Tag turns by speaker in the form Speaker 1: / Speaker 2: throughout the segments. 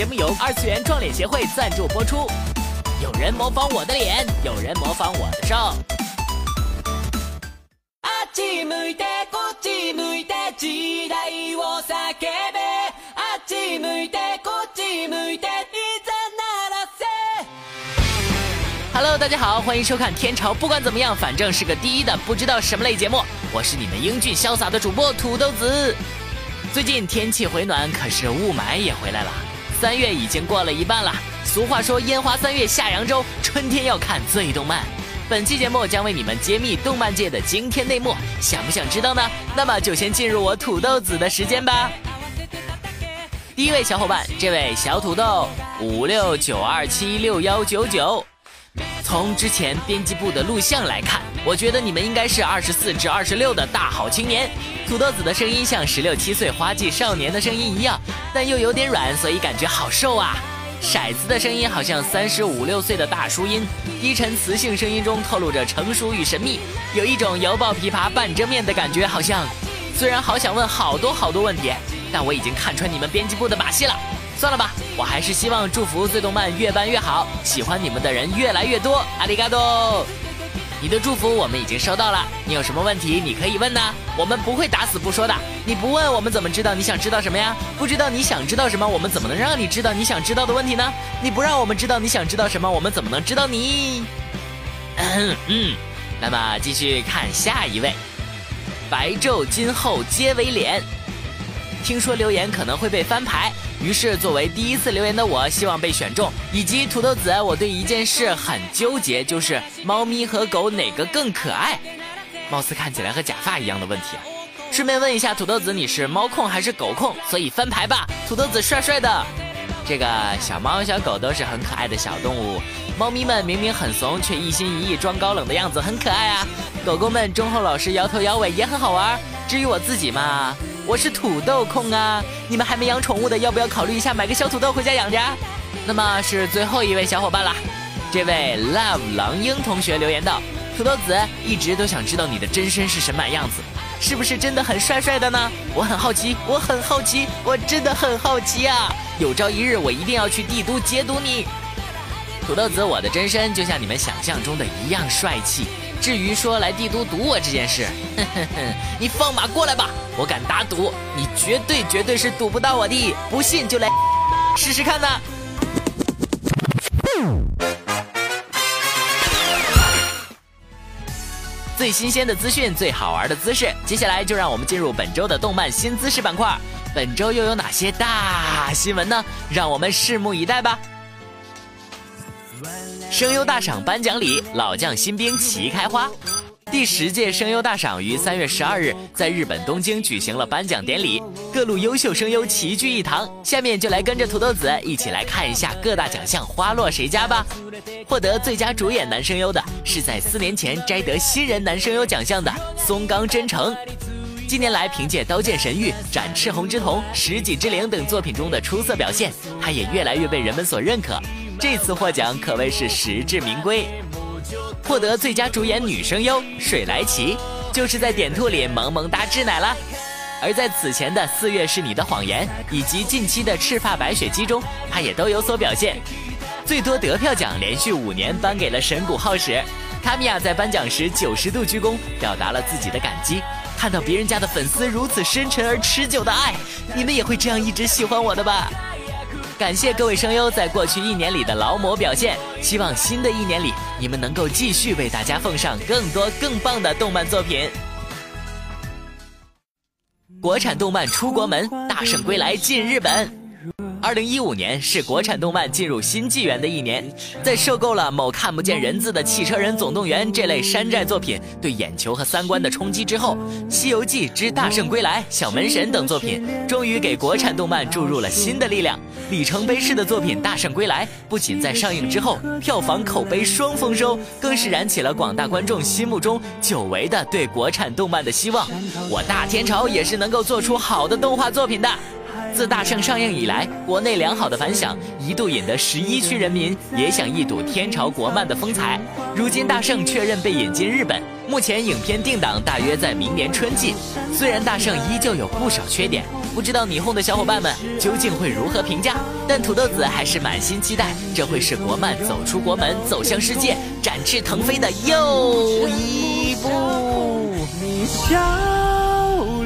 Speaker 1: 本节目由二次元撞脸协会赞助播出。有人模仿我的脸，有人模仿我的瘦。Hello，大家好，欢迎收看《天朝》，不管怎么样，反正是个第一的不知道什么类节目。我是你们英俊潇洒的主播土豆子。最近天气回暖，可是雾霾也回来了。三月已经过了一半了。俗话说“烟花三月下扬州”，春天要看最动漫。本期节目将为你们揭秘动漫界的惊天内幕，想不想知道呢？那么就先进入我土豆子的时间吧。第一位小伙伴，这位小土豆五六九二七六幺九九。从之前编辑部的录像来看，我觉得你们应该是二十四至二十六的大好青年。土豆子的声音像十六七岁花季少年的声音一样，但又有点软，所以感觉好瘦啊。骰子的声音好像三十五六岁的大叔音，低沉磁性声音中透露着成熟与神秘，有一种犹抱琵琶半遮面的感觉，好像。虽然好想问好多好多问题，但我已经看穿你们编辑部的把戏了。算了吧，我还是希望祝福最动漫越办越好，喜欢你们的人越来越多。阿里嘎多。你的祝福我们已经收到了，你有什么问题你可以问呢？我们不会打死不说的。你不问我们怎么知道你想知道什么呀？不知道你想知道什么，我们怎么能让你知道你想知道的问题呢？你不让我们知道你想知道什么，我们怎么能知道你？嗯嗯，那么继续看下一位，白昼今后皆为脸。听说留言可能会被翻牌。于是，作为第一次留言的我，希望被选中。以及土豆子，我对一件事很纠结，就是猫咪和狗哪个更可爱？貌似看起来和假发一样的问题啊！顺便问一下土豆子，你是猫控还是狗控？所以翻牌吧，土豆子帅帅的。这个小猫小狗都是很可爱的小动物，猫咪们明明很怂，却一心一意装高冷的样子很可爱啊。狗狗们忠厚老实，摇头摇尾也很好玩。至于我自己嘛。我是土豆控啊！你们还没养宠物的，要不要考虑一下买个小土豆回家养着？那么是最后一位小伙伴了，这位 Love 狼鹰同学留言道：“土豆子一直都想知道你的真身是什么样子，是不是真的很帅帅的呢？我很好奇，我很好奇，我真的很好奇啊！有朝一日我一定要去帝都解读你，土豆子，我的真身就像你们想象中的一样帅气。”至于说来帝都堵我这件事，哼哼哼，你放马过来吧，我敢打赌，你绝对绝对是堵不到我的，不信就来 试试看呢。最新鲜的资讯，最好玩的姿势，接下来就让我们进入本周的动漫新姿势板块。本周又有哪些大新闻呢？让我们拭目以待吧。声优大赏颁奖礼，老将新兵齐开花。第十届声优大赏于三月十二日在日本东京举行了颁奖典礼，各路优秀声优齐聚一堂。下面就来跟着土豆子一起来看一下各大奖项花落谁家吧。获得最佳主演男声优的是在四年前摘得新人男声优奖项的松冈真诚。近年来凭借《刀剑神域》《斩赤红之瞳》《十几之灵》等作品中的出色表现，他也越来越被人们所认可。这次获奖可谓是实至名归，获得最佳主演女声优水来奇，就是在《点兔》里萌萌哒智奶了。而在此前的《四月是你的谎言》以及近期的《赤发白雪姬》中，她也都有所表现。最多得票奖连续五年颁给了神谷浩史，卡米亚在颁奖时九十度鞠躬，表达了自己的感激。看到别人家的粉丝如此深沉而持久的爱，你们也会这样一直喜欢我的吧？感谢各位声优在过去一年里的劳模表现，希望新的一年里你们能够继续为大家奉上更多更棒的动漫作品。国产动漫出国门，大圣归来进日本。二零一五年是国产动漫进入新纪元的一年，在受够了某看不见人字的《汽车人总动员》这类山寨作品对眼球和三观的冲击之后，《西游记之大圣归来》《小门神》等作品终于给国产动漫注入了新的力量。里程碑式的作品《大圣归来》不仅在上映之后票房口碑双丰收，更是燃起了广大观众心目中久违的对国产动漫的希望。我大天朝也是能够做出好的动画作品的。自大圣上映以来，国内良好的反响一度引得十一区人民也想一睹天朝国漫的风采。如今大圣确认被引进日本，目前影片定档大约在明年春季。虽然大圣依旧有不少缺点，不知道霓虹的小伙伴们究竟会如何评价？但土豆子还是满心期待，这会是国漫走出国门、走向世界、展翅腾飞的又一步。
Speaker 2: 你笑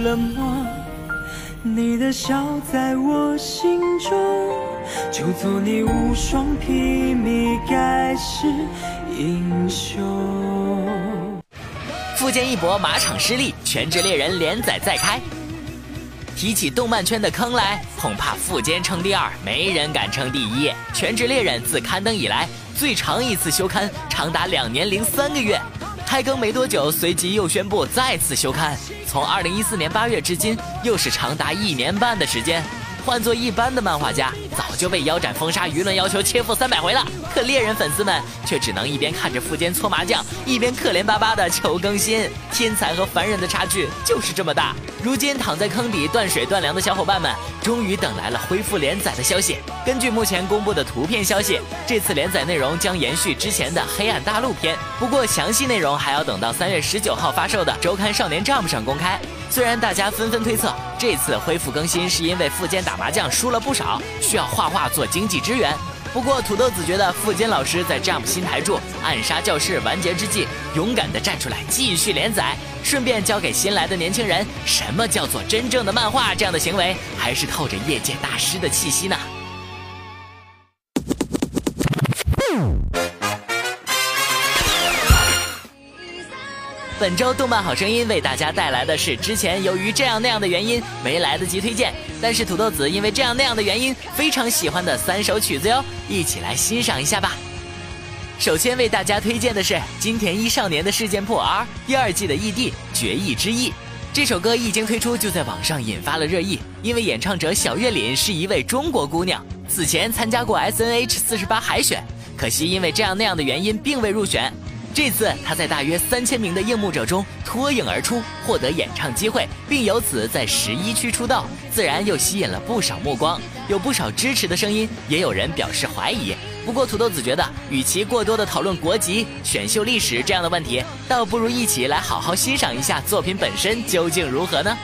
Speaker 2: 了吗？你的笑在我心中，就做你无双披靡，盖世英雄。
Speaker 1: 富坚一博马场失利，全职猎人连载再开。提起动漫圈的坑来，恐怕富坚称第二，没人敢称第一。全职猎人自刊登以来，最长一次休刊长达两年零三个月。开更没多久，随即又宣布再次休刊。从二零一四年八月至今，又是长达一年半的时间。换做一般的漫画家，早就被腰斩封杀，舆论要求切腹三百回了。可猎人粉丝们却只能一边看着富坚搓麻将，一边可怜巴巴的求更新。天才和凡人的差距就是这么大。如今躺在坑底断水断粮的小伙伴们，终于等来了恢复连载的消息。根据目前公布的图片消息，这次连载内容将延续之前的《黑暗大陆》篇，不过详细内容还要等到三月十九号发售的周刊少年 Jump 上公开。虽然大家纷纷推测这次恢复更新是因为富坚打麻将输了不少，需要画画做经济支援。不过土豆子觉得富坚老师在 Jump 新台柱《暗杀教室》完结之际，勇敢地站出来继续连载，顺便教给新来的年轻人什么叫做真正的漫画，这样的行为还是透着业界大师的气息呢。本周动漫好声音为大家带来的是之前由于这样那样的原因没来得及推荐，但是土豆子因为这样那样的原因非常喜欢的三首曲子哟，一起来欣赏一下吧。首先为大家推荐的是金田一少年的事件簿 R 第二季的 ED 决意之意。这首歌一经推出就在网上引发了热议，因为演唱者小月凛是一位中国姑娘，此前参加过 SNH 四十八海选，可惜因为这样那样的原因并未入选。这次他在大约三千名的应募者中脱颖而出，获得演唱机会，并由此在十一区出道，自然又吸引了不少目光。有不少支持的声音，也有人表示怀疑。不过土豆子觉得，与其过多的讨论国籍、选秀历史这样的问题，倒不如一起来好好欣赏一下作品本身究竟如何呢？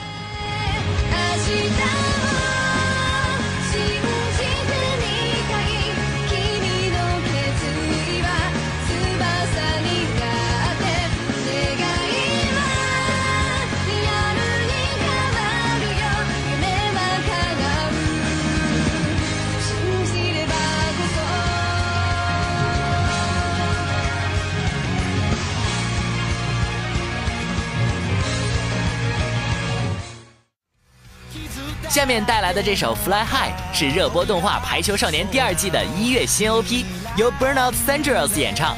Speaker 1: 下面带来的这首《Fly High》是热播动画《排球少年》第二季的一月新 OP，由 Burnout Centrals 演唱。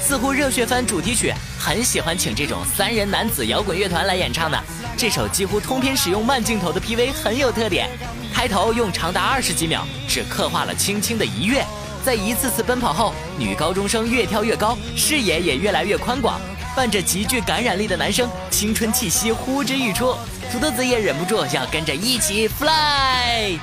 Speaker 1: 似乎热血番主题曲很喜欢请这种三人男子摇滚乐团来演唱的。这首几乎通篇使用慢镜头的 PV 很有特点，开头用长达二十几秒，只刻画了轻轻的一跃，在一次次奔跑后，女高中生越跳越高，视野也越来越宽广，伴着极具感染力的男声，青春气息呼之欲出。土豆子也忍不住要跟着一起 fly。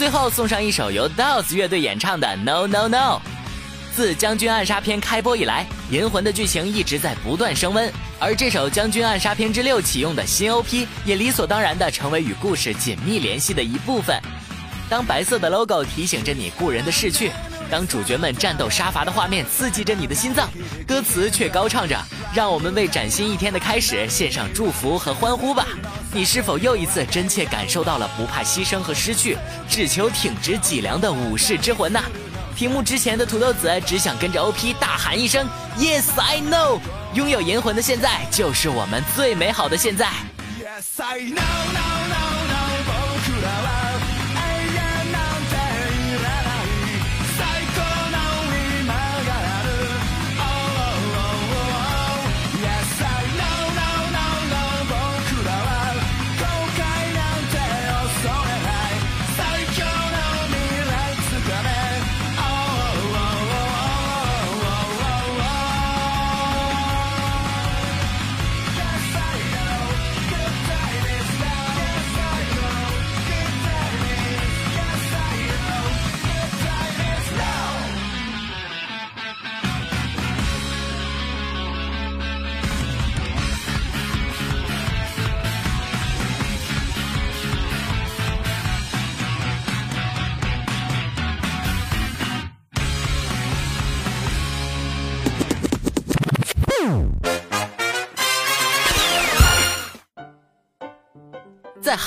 Speaker 1: 最后送上一首由 Dolls 乐队演唱的 No No No。自《将军暗杀篇》开播以来，《银魂》的剧情一直在不断升温，而这首《将军暗杀篇之六》启用的新 OP 也理所当然地成为与故事紧密联系的一部分。当白色的 logo 提醒着你故人的逝去，当主角们战斗杀伐的画面刺激着你的心脏，歌词却高唱着“让我们为崭新一天的开始献上祝福和欢呼吧”。你是否又一次真切感受到了不怕牺牲和失去，只求挺直脊梁的武士之魂呢？屏幕之前的土豆子只想跟着 OP 大喊一声 Yes I know，拥有银魂的现在就是我们最美好的现在。Yes I know know know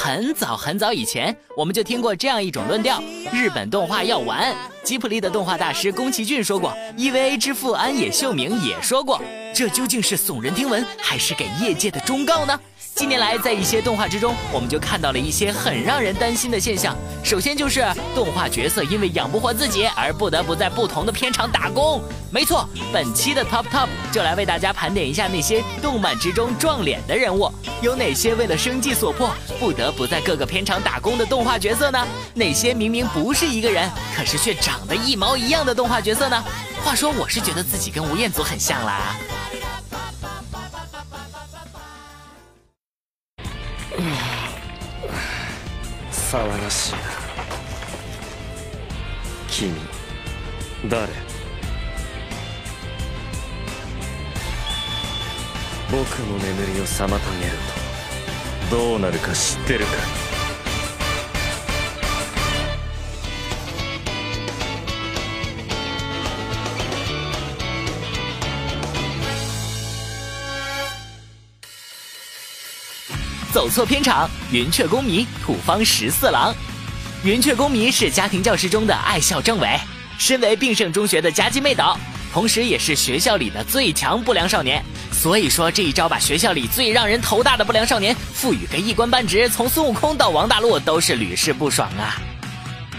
Speaker 1: 很早很早以前，我们就听过这样一种论调：日本动画要完。吉卜力的动画大师宫崎骏说过，EVA 之父安野秀明也说过，这究竟是耸人听闻，还是给业界的忠告呢？近年来，在一些动画之中，我们就看到了一些很让人担心的现象。首先就是动画角色因为养不活自己，而不得不在不同的片场打工。没错，本期的 Top Top 就来为大家盘点一下那些动漫之中撞脸的人物，有哪些为了生计所迫，不得不在各个片场打工的动画角色呢？哪些明明不是一个人，可是却长得一毛一样的动画角色呢？话说，我是觉得自己跟吴彦祖很像啦。
Speaker 3: 騒がしいな。君誰？僕の眠りを妨げると。どうなるか知ってるか。
Speaker 1: い走错片场，云雀宫迷土方十四郎。云雀宫迷是家庭教师中的爱校政委，身为并盛中学的家境妹斗，同时也是学校里的最强不良少年。所以说这一招把学校里最让人头大的不良少年赋予个一官半职，从孙悟空到王大陆都是屡试不爽啊。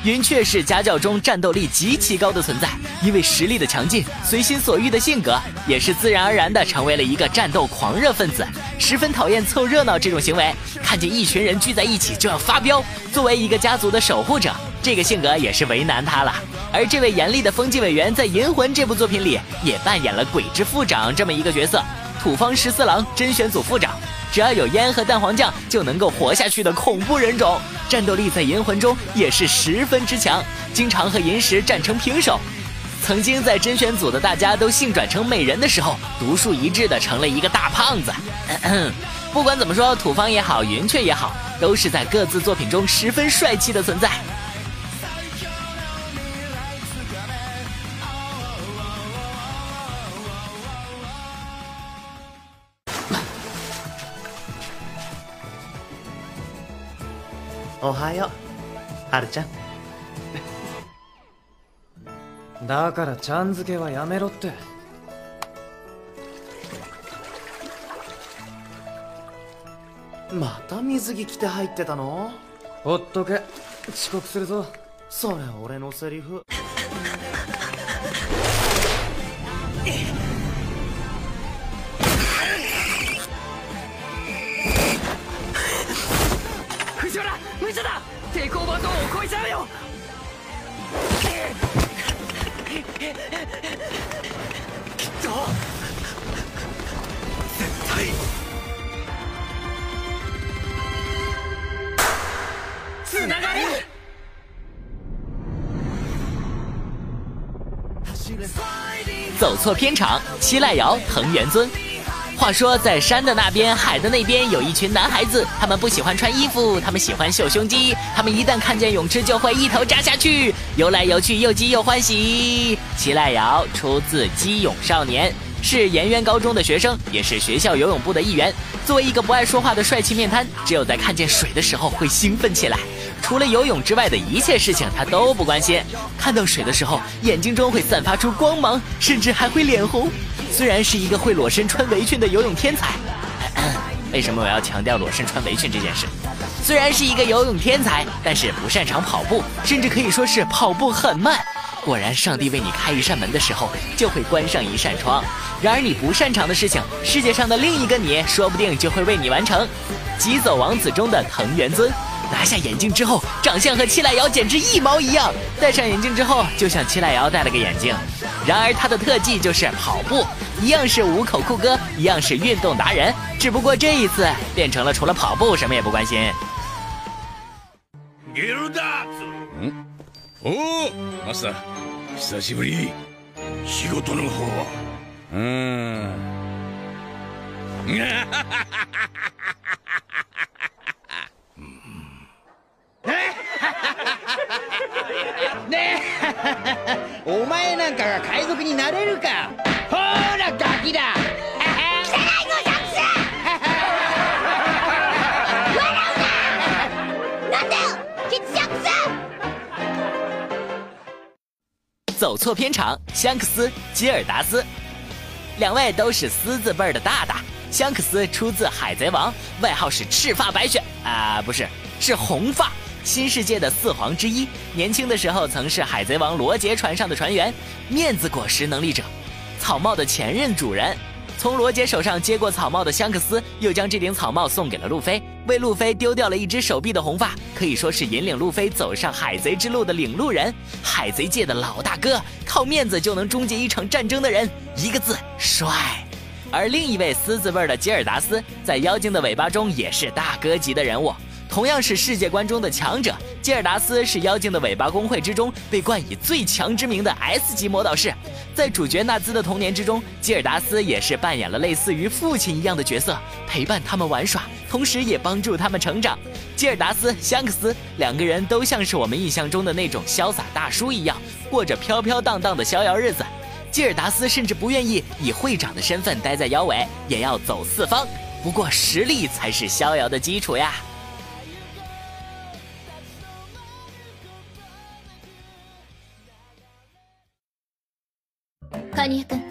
Speaker 1: 云雀是家教中战斗力极其高的存在，因为实力的强劲、随心所欲的性格，也是自然而然的成为了一个战斗狂热分子，十分讨厌凑热闹这种行为。看见一群人聚在一起就要发飙。作为一个家族的守护者，这个性格也是为难他了。而这位严厉的风纪委员在《银魂》这部作品里也扮演了鬼之副长这么一个角色，土方十四郎甄选组副长。只要有烟和蛋黄酱就能够活下去的恐怖人种，战斗力在银魂中也是十分之强，经常和银石战成平手。曾经在甄选组的大家都性转成美人的时候，独树一帜的成了一个大胖子。不管怎么说，土方也好，云雀也好，都是在各自作品中十分帅气的存在。
Speaker 4: おはようはるちゃん
Speaker 3: だからちゃん付けはやめろって。
Speaker 4: また水着着て入ってたの？
Speaker 3: ほっとけ。遅刻するぞ。
Speaker 4: それ俺のセリフ。
Speaker 5: 藤原無茶だ。抵抗バトンを超えちゃうよ
Speaker 1: 走错片场，七濑遥、藤原尊。话说，在山的那边，海的那边，有一群男孩子，他们不喜欢穿衣服，他们喜欢秀胸肌，他们一旦看见泳池就会一头扎下去，游来游去又激又欢喜。齐濑遥出自基泳少年，是岩渊高中的学生，也是学校游泳部的一员。作为一个不爱说话的帅气面瘫，只有在看见水的时候会兴奋起来。除了游泳之外的一切事情，他都不关心。看到水的时候，眼睛中会散发出光芒，甚至还会脸红。虽然是一个会裸身穿围裙的游泳天才，为什么我要强调裸身穿围裙这件事？虽然是一个游泳天才，但是不擅长跑步，甚至可以说是跑步很慢。果然，上帝为你开一扇门的时候，就会关上一扇窗。然而，你不擅长的事情，世界上的另一个你，说不定就会为你完成。疾走王子中的藤原尊。拿下眼镜之后，长相和七濑遥简直一毛一样。戴上眼镜之后，就像七濑遥戴了个眼镜。然而他的特技就是跑步，一样是五口酷哥，一样是运动达人，只不过这一次变成了除了跑步什么也不关心。
Speaker 6: 格尔达斯，哦，马萨，久しぶり，仕事の方は，嗯。呢？
Speaker 7: 哈哈哈哈哈哈！お前なんかが海賊になれるか？ほらガキだ！来もじゃつ！笑うな！なんで？きちゃつ！
Speaker 1: 走错片场，香克斯、吉尔达斯，两位都是狮子辈的大大。香克斯出自《海贼王》，外号是赤发白雪啊，不是，是红发。新世界的四皇之一，年轻的时候曾是海贼王罗杰船上的船员，面子果实能力者，草帽的前任主人。从罗杰手上接过草帽的香克斯，又将这顶草帽送给了路飞，为路飞丢掉了一只手臂的红发，可以说是引领路飞走上海贼之路的领路人，海贼界的老大哥，靠面子就能终结一场战争的人，一个字帅。而另一位狮子辈的吉尔达斯，在妖精的尾巴中也是大哥级的人物。同样是世界观中的强者，吉尔达斯是妖精的尾巴公会之中被冠以最强之名的 S 级魔导士。在主角纳兹的童年之中，吉尔达斯也是扮演了类似于父亲一样的角色，陪伴他们玩耍，同时也帮助他们成长。吉尔达斯、香克斯两个人都像是我们印象中的那种潇洒大叔一样，过着飘飘荡荡的逍遥日子。吉尔达斯甚至不愿意以会长的身份待在妖尾，也要走四方。不过实力才是逍遥的基础呀。
Speaker 8: カニエ君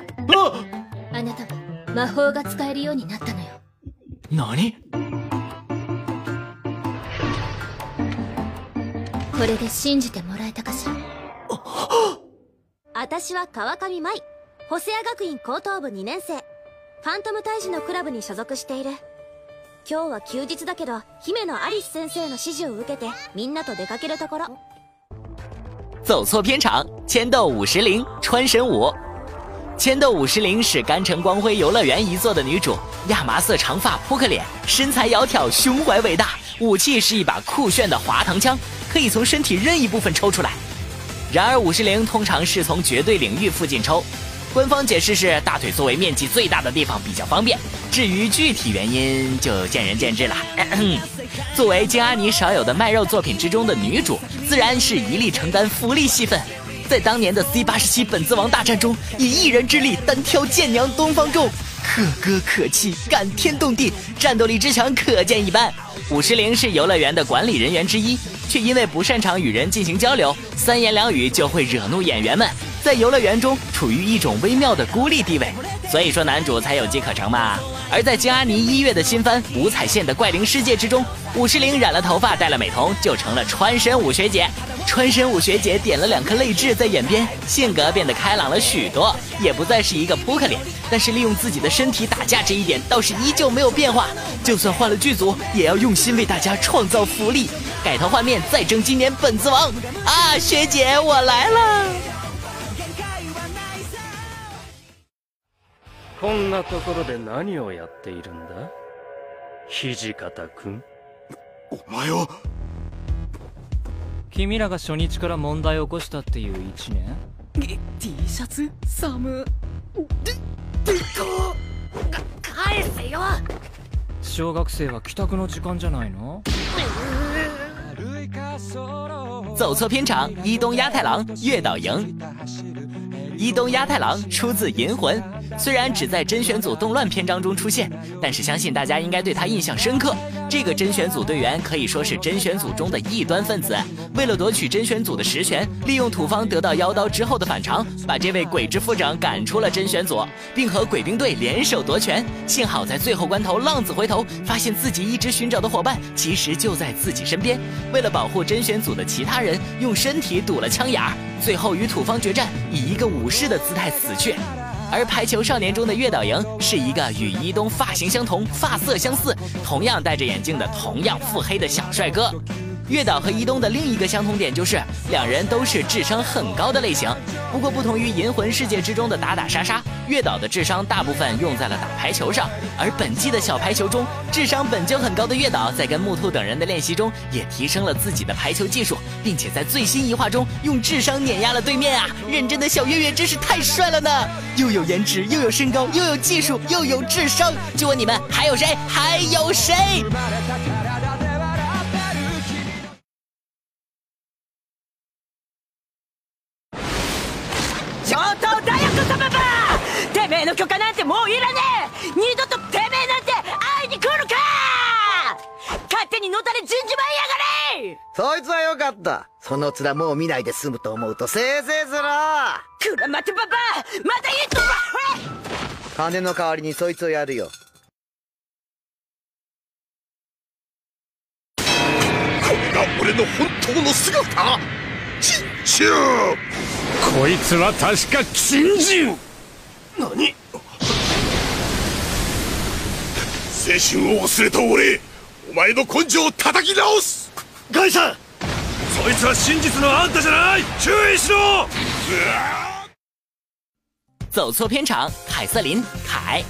Speaker 8: あなたは魔法が使えるようになったのよ。
Speaker 1: 何？
Speaker 8: これで信じてもらえたかしら？
Speaker 9: 私は川上舞ホセア学院高等部2年生。ファントム退治のクラブに所属している。今日は休日だけど姫のアリス先生の指示を受けてみんなと出かけるところ。
Speaker 1: 走错片场，千斗五十铃穿神舞。千斗五十铃是甘城光辉游乐园一座的女主，亚麻色长发，扑克脸，身材窈窕，胸怀伟大，武器是一把酷炫的滑膛枪，可以从身体任意部分抽出来。然而五十铃通常是从绝对领域附近抽，官方解释是大腿作为面积最大的地方比较方便，至于具体原因就见仁见智了。作为金阿尼少有的卖肉作品之中的女主，自然是一力承担福利戏份。在当年的 C 八十七本子王大战中，以一人之力单挑剑娘东方众，可歌可泣，感天动地，战斗力之强可见一斑。五十铃是游乐园的管理人员之一，却因为不擅长与人进行交流，三言两语就会惹怒演员们，在游乐园中处于一种微妙的孤立地位。所以说男主才有机可乘嘛。而在金阿尼一月的新番《五彩线的怪灵世界》之中，五十铃染了头发，戴了美瞳，就成了穿身舞学姐。穿身舞学姐点了两颗泪痣在眼边，性格变得开朗了许多，也不再是一个扑克脸。但是利用自己的身体打架这一点倒是依旧没有变化。就算换了剧组，也要用心为大家创造福利，改头换面再争今年本子王啊！学姐，我来了。
Speaker 3: こんなところで何をやっているんだ？土方君
Speaker 6: お前は？
Speaker 5: 君らが初日から問題を起こしたっていう一年
Speaker 2: ？T シャツ？寒。ででか
Speaker 9: 返せよ！
Speaker 5: 小学生は帰宅の時間じゃないの？
Speaker 1: 走错片场，伊东鸭太郎月岛营。伊东鸭太郎出自《银魂》，虽然只在甄选组动乱篇章中出现，但是相信大家应该对他印象深刻。这个甄选组队员可以说是甄选组中的异端分子，为了夺取甄选组的实权，利用土方得到妖刀之后的反常，把这位鬼之副长赶出了甄选组，并和鬼兵队联手夺权。幸好在最后关头，浪子回头，发现自己一直寻找的伙伴其实就在自己身边。为了保护甄选组的其他人，用身体堵了枪眼儿，最后与土方决战，以一个武士的姿态死去。而排球少年中的月岛营是一个与伊东发型相同、发色相似、同样戴着眼镜的同样腹黑的小帅哥。月岛和伊东的另一个相同点就是，两人都是智商很高的类型。不过，不同于银魂世界之中的打打杀杀，月岛的智商大部分用在了打排球上。而本季的小排球中，智商本就很高的月岛，在跟木兔等人的练习中，也提升了自己的排球技术，并且在最新一话中用智商碾压了对面啊！认真的小月月真是太帅了呢，又有颜值，又有身高，又有技术，又有智商。就问你们，还有谁？还有谁？
Speaker 5: るか勝手にの
Speaker 7: 面もう見ないで済むと思うとせいぜいずら。
Speaker 5: くら待てパパまた言っとか
Speaker 7: 金の代わりにそいつをやるよ。
Speaker 6: これが俺の本当の姿！チンチュー！
Speaker 10: こいつは確か珍人
Speaker 6: 何？青春を忘れた俺お前の根性を叩き直す！
Speaker 10: ガイさんそいつは真実のあんたじゃない注意しろ
Speaker 1: 走错片场，凯瑟琳、凯，《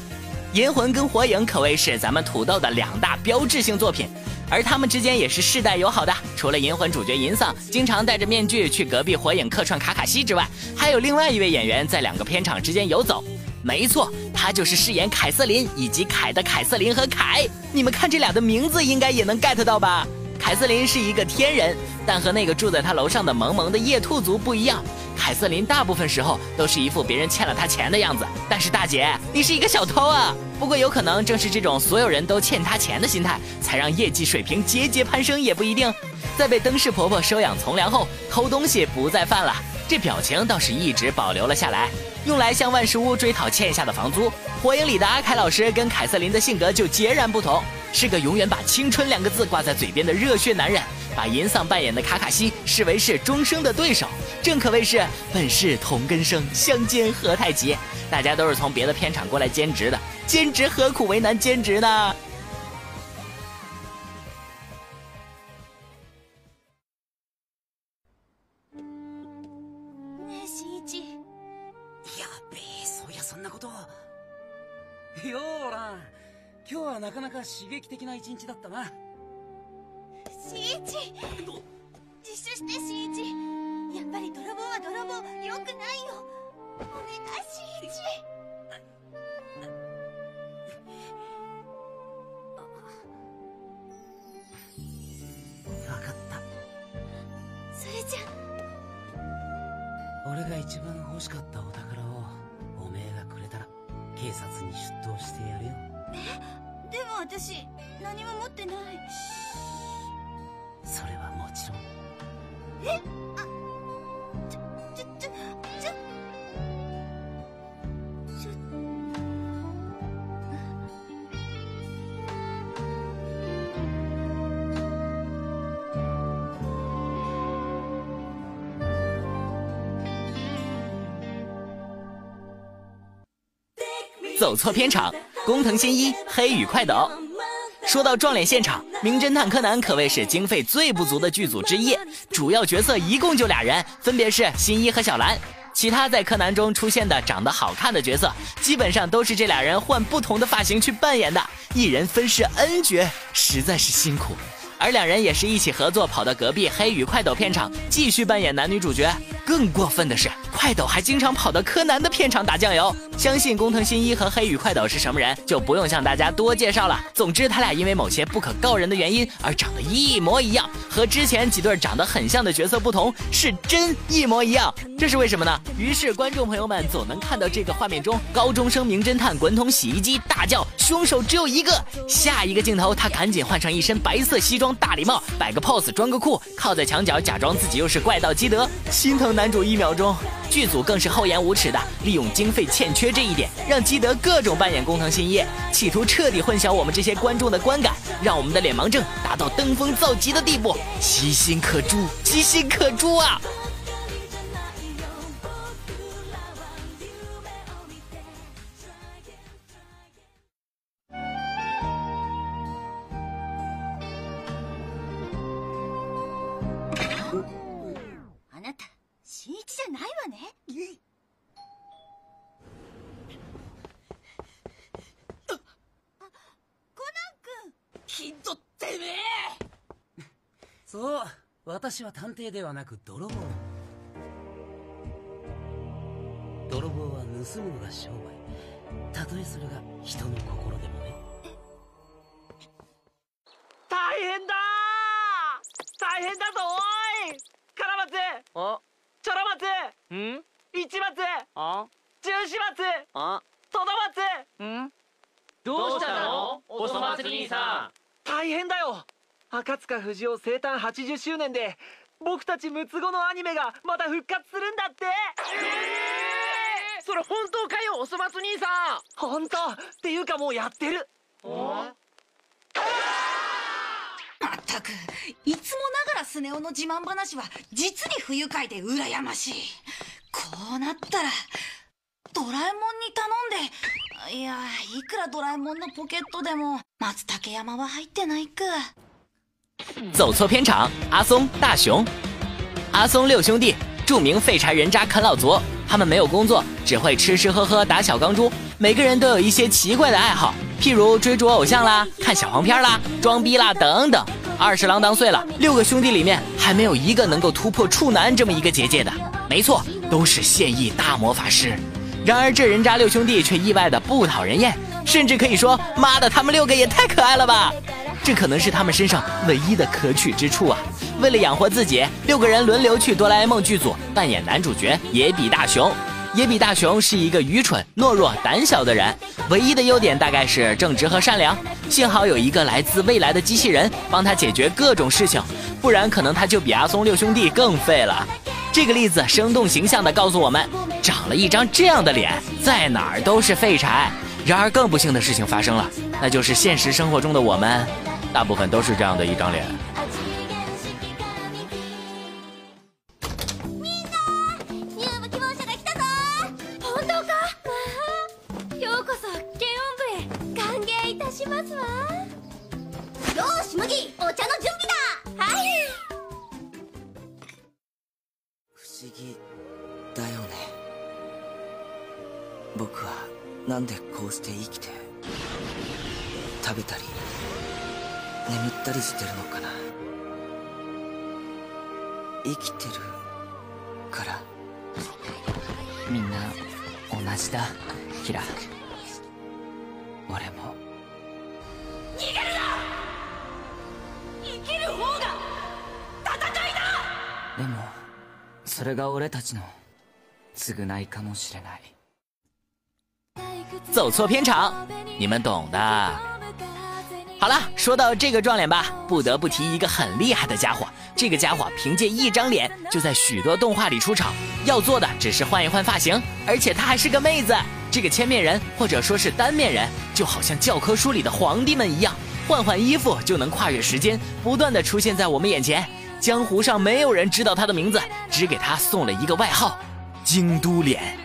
Speaker 1: 银魂》跟《火影》可谓是咱们土豆的两大标志性作品，而他们之间也是世代友好的。除了《银魂》主角银丧经常戴着面具去隔壁《火影》客串卡卡西之外，还有另外一位演员在两个片场之间游走。没错，他就是饰演凯瑟琳以及凯的凯瑟琳和凯。你们看这俩的名字，应该也能 get 到吧？ 凯瑟琳是一个天人，但和那个住在他楼上的萌萌的夜兔族不一样。凯瑟琳大部分时候都是一副别人欠了她钱的样子，但是大姐，你是一个小偷啊！不过有可能正是这种所有人都欠她钱的心态，才让业绩水平节节攀升，也不一定。在被灯饰婆婆收养从良后，偷东西不再犯了，这表情倒是一直保留了下来，用来向万事屋追讨欠下的房租。火影里的阿凯老师跟凯瑟琳的性格就截然不同，是个永远把青春两个字挂在嘴边的热血男人。把银丧扮演的卡卡西视为是终生的对手，正可谓是本是同根生，相煎何太急。大家都是从别的片场过来兼职的，兼职何苦为难兼职呢？
Speaker 8: ねえ新一
Speaker 11: やべえそういやそんなことよーら 今日はなかなか刺激的な一日だったな。
Speaker 8: 新一自首して新一やっぱり泥棒は泥棒よくないよ。お願い新一
Speaker 11: 分かった。
Speaker 8: それじゃ。
Speaker 11: 俺が一番欲しかったお宝をおめえがくれたら警察に出頭してやるよ。
Speaker 8: でも私何も持ってない。
Speaker 11: それはもちろん。
Speaker 8: え？あ
Speaker 1: 走错片场，工藤新一、黑羽快斗。说到撞脸现场，《名侦探柯南》可谓是经费最不足的剧组之一，主要角色一共就俩人，分别是新一和小兰。其他在柯南中出现的长得好看的角色，基本上都是这俩人换不同的发型去扮演的，一人分饰 N 角，实在是辛苦。而两人也是一起合作，跑到隔壁黑羽快斗片场继续扮演男女主角。更过分的是，快斗还经常跑到柯南的片场打酱油。相信工藤新一和黑羽快斗是什么人，就不用向大家多介绍了。总之，他俩因为某些不可告人的原因而长得一模一样，和之前几对长得很像的角色不同，是真一模一样。这是为什么呢？于是观众朋友们总能看到这个画面中，高中生名侦探滚筒洗衣机，大叫凶手只有一个。下一个镜头，他赶紧换上一身白色西装。大礼帽，摆个 pose，装个酷，靠在墙角，假装自己又是怪盗基德，心疼男主一秒钟。剧组更是厚颜无耻的利用经费欠缺这一点，让基德各种扮演工藤新一，企图彻底混淆我们这些观众的观感，让我们的脸盲症达到登峰造极的地步，其心可诛，其心可诛啊！
Speaker 11: 私は探偵ではなく泥棒。泥棒は盗むのが商売。たとえそれが人の心でもね。
Speaker 12: 大変だ大変だぞおい!カラマツあ?チョロマツん?市松!あ?中始松!あ?トドマツん?
Speaker 13: どうしたの？おそ松兄さん。
Speaker 12: 大変だよ赤塚不二夫生誕80周年で僕たち六つ子のアニメがまた復活するんだって。
Speaker 13: それ本当かよおそ松兄さん。
Speaker 12: 本当。っていうかもうやってる。
Speaker 8: まったくいつもながらスネ夫の自慢話は実に不愉快で羨ましい。こうなったらドラえもんに頼んでいやいくらドラえもんのポケットでも松竹山は入ってないか
Speaker 1: 走错片场，阿松、大雄，阿松六兄弟，著名废柴人渣啃老族。他们没有工作，只会吃吃喝喝、打小钢珠。每个人都有一些奇怪的爱好，譬如追逐偶像啦、看小黄片啦、装逼啦等等。二十郎当岁了，六个兄弟里面还没有一个能够突破处男这么一个结界的。没错，都是现役大魔法师。然而这人渣六兄弟却意外的不讨人厌，甚至可以说，妈的，他们六个也太可爱了吧！这可能是他们身上唯一的可取之处啊！为了养活自己，六个人轮流去哆啦 A 梦剧组扮演男主角野比大雄。野比大雄是一个愚蠢、懦弱、胆小的人，唯一的优点大概是正直和善良。幸好有一个来自未来的机器人帮他解决各种事情，不然可能他就比阿松六兄弟更废了。这个例子生动形象地告诉我们，长了一张这样的脸，在哪儿都是废柴。然而更不幸的事情发生了，那就是现实生活中的我们。大部分都是这样的一张脸。
Speaker 9: そ
Speaker 14: れが俺たちの償いかもしれない
Speaker 1: 走错片场，你们懂的。好了，说到这个撞脸吧，不得不提一个很厉害的家伙。这个家伙凭借一张脸就在许多动画里出场，要做的只是换一换发型，而且他还是个妹子。这个千面人或者说是单面人，就好像教科书里的皇帝们一样，换换衣服就能跨越时间，不断的出现在我们眼前。 江湖上没有人知道他的名字，只给他送了一个外号——京都脸。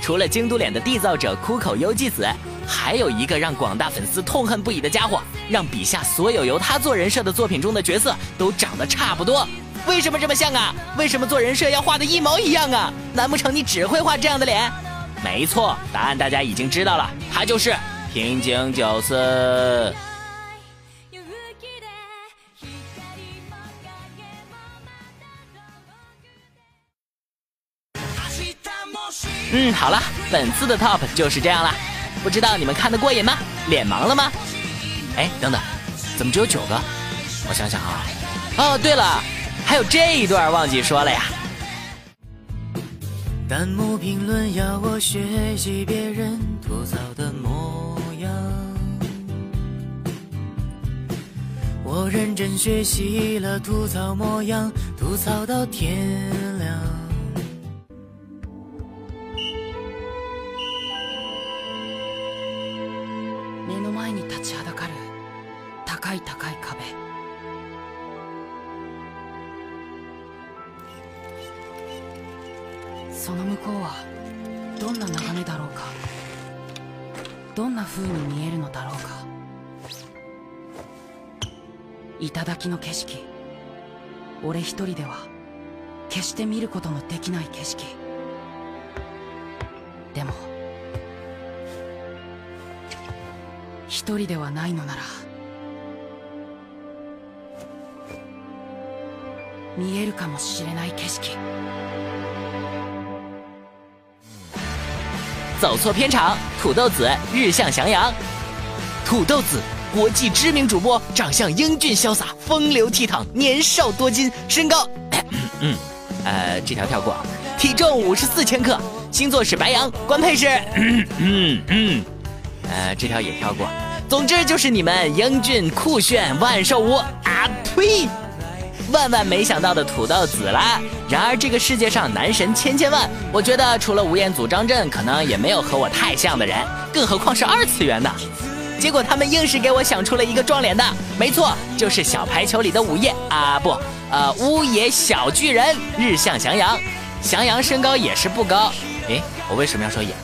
Speaker 1: 除了京都脸的缔造者枯口优纪子，还有一个让广大粉丝痛恨不已的家伙，让笔下所有由他做人设的作品中的角色都长得差不多。为什么这么像啊？为什么做人设要画的一毛一样啊？难不成你只会画这样的脸？没错，答案大家已经知道了，他就是平井久司。嗯，好了，本次的 Top 就是这样了，不知道你们看得过瘾吗？脸盲了吗？哎，等等，怎么只有九个？我想想啊，哦，对了，还有这一段忘记说了呀。
Speaker 2: 弹幕评论要我学习别人吐槽的模样，我认真学习了吐槽模样，吐槽到天亮。
Speaker 14: 風に見えるのだろうか。頂の景色。俺一人では決して見ることのできない景色。でも一人ではないのなら見えるかもしれない景色。
Speaker 1: 走错片场，土豆子日向翔阳。土豆子，国际知名主播，长相英俊潇洒，风流倜傥，年少多金，身高，嗯，呃，这条跳过。体重五十四千克，星座是白羊，官配是，嗯嗯嗯，呃，这条也跳过。总之就是你们英俊酷炫万寿无啊呸！万万没想到的土豆子啦！然而这个世界上男神千千万，我觉得除了吴彦祖、张震，可能也没有和我太像的人，更何况是二次元的。结果他们硬是给我想出了一个撞脸的，没错，就是小排球里的午夜啊不，呃乌野小巨人日向翔阳，翔阳身高也是不高，诶，我为什么要说也？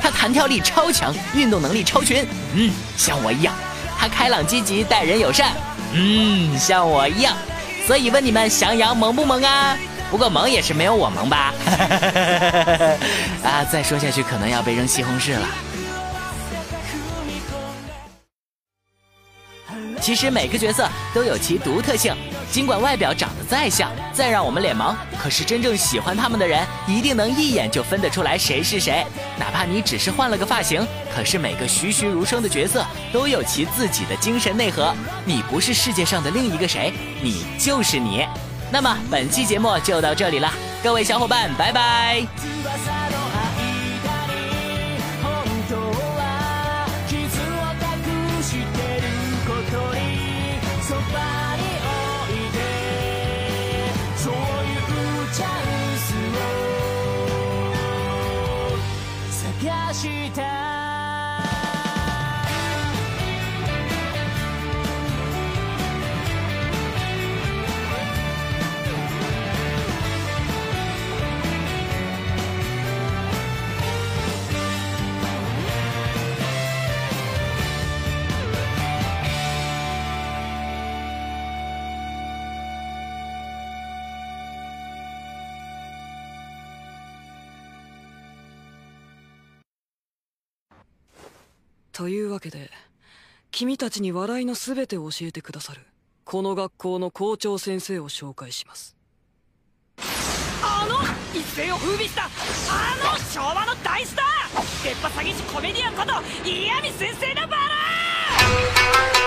Speaker 1: 他弹跳力超强，运动能力超群，嗯，像我一样。他开朗积极，待人友善，嗯，像我一样。所以问你们，翔阳萌不萌啊？不过萌也是没有我萌吧？啊，再说下去可能要被扔西红柿了。其实每个角色都有其独特性，尽管外表长得再像，再让我们脸盲，可是真正喜欢他们的人，一定能一眼就分得出来谁是谁。哪怕你只是换了个发型，可是每个栩栩如生的角色都有其自己的精神内核。你不是世界上的另一个谁，你就是你。那么本期节目就到这里了，各位小伙伴，拜拜。
Speaker 15: したというわけで君たちに笑いの全てを教えてくださるこの学校の校長先生を紹介します。
Speaker 13: あの一世を風靡したあの昭和の大スター出っ歯詐欺師コメディアンこと嫌味先生のバラ
Speaker 16: ー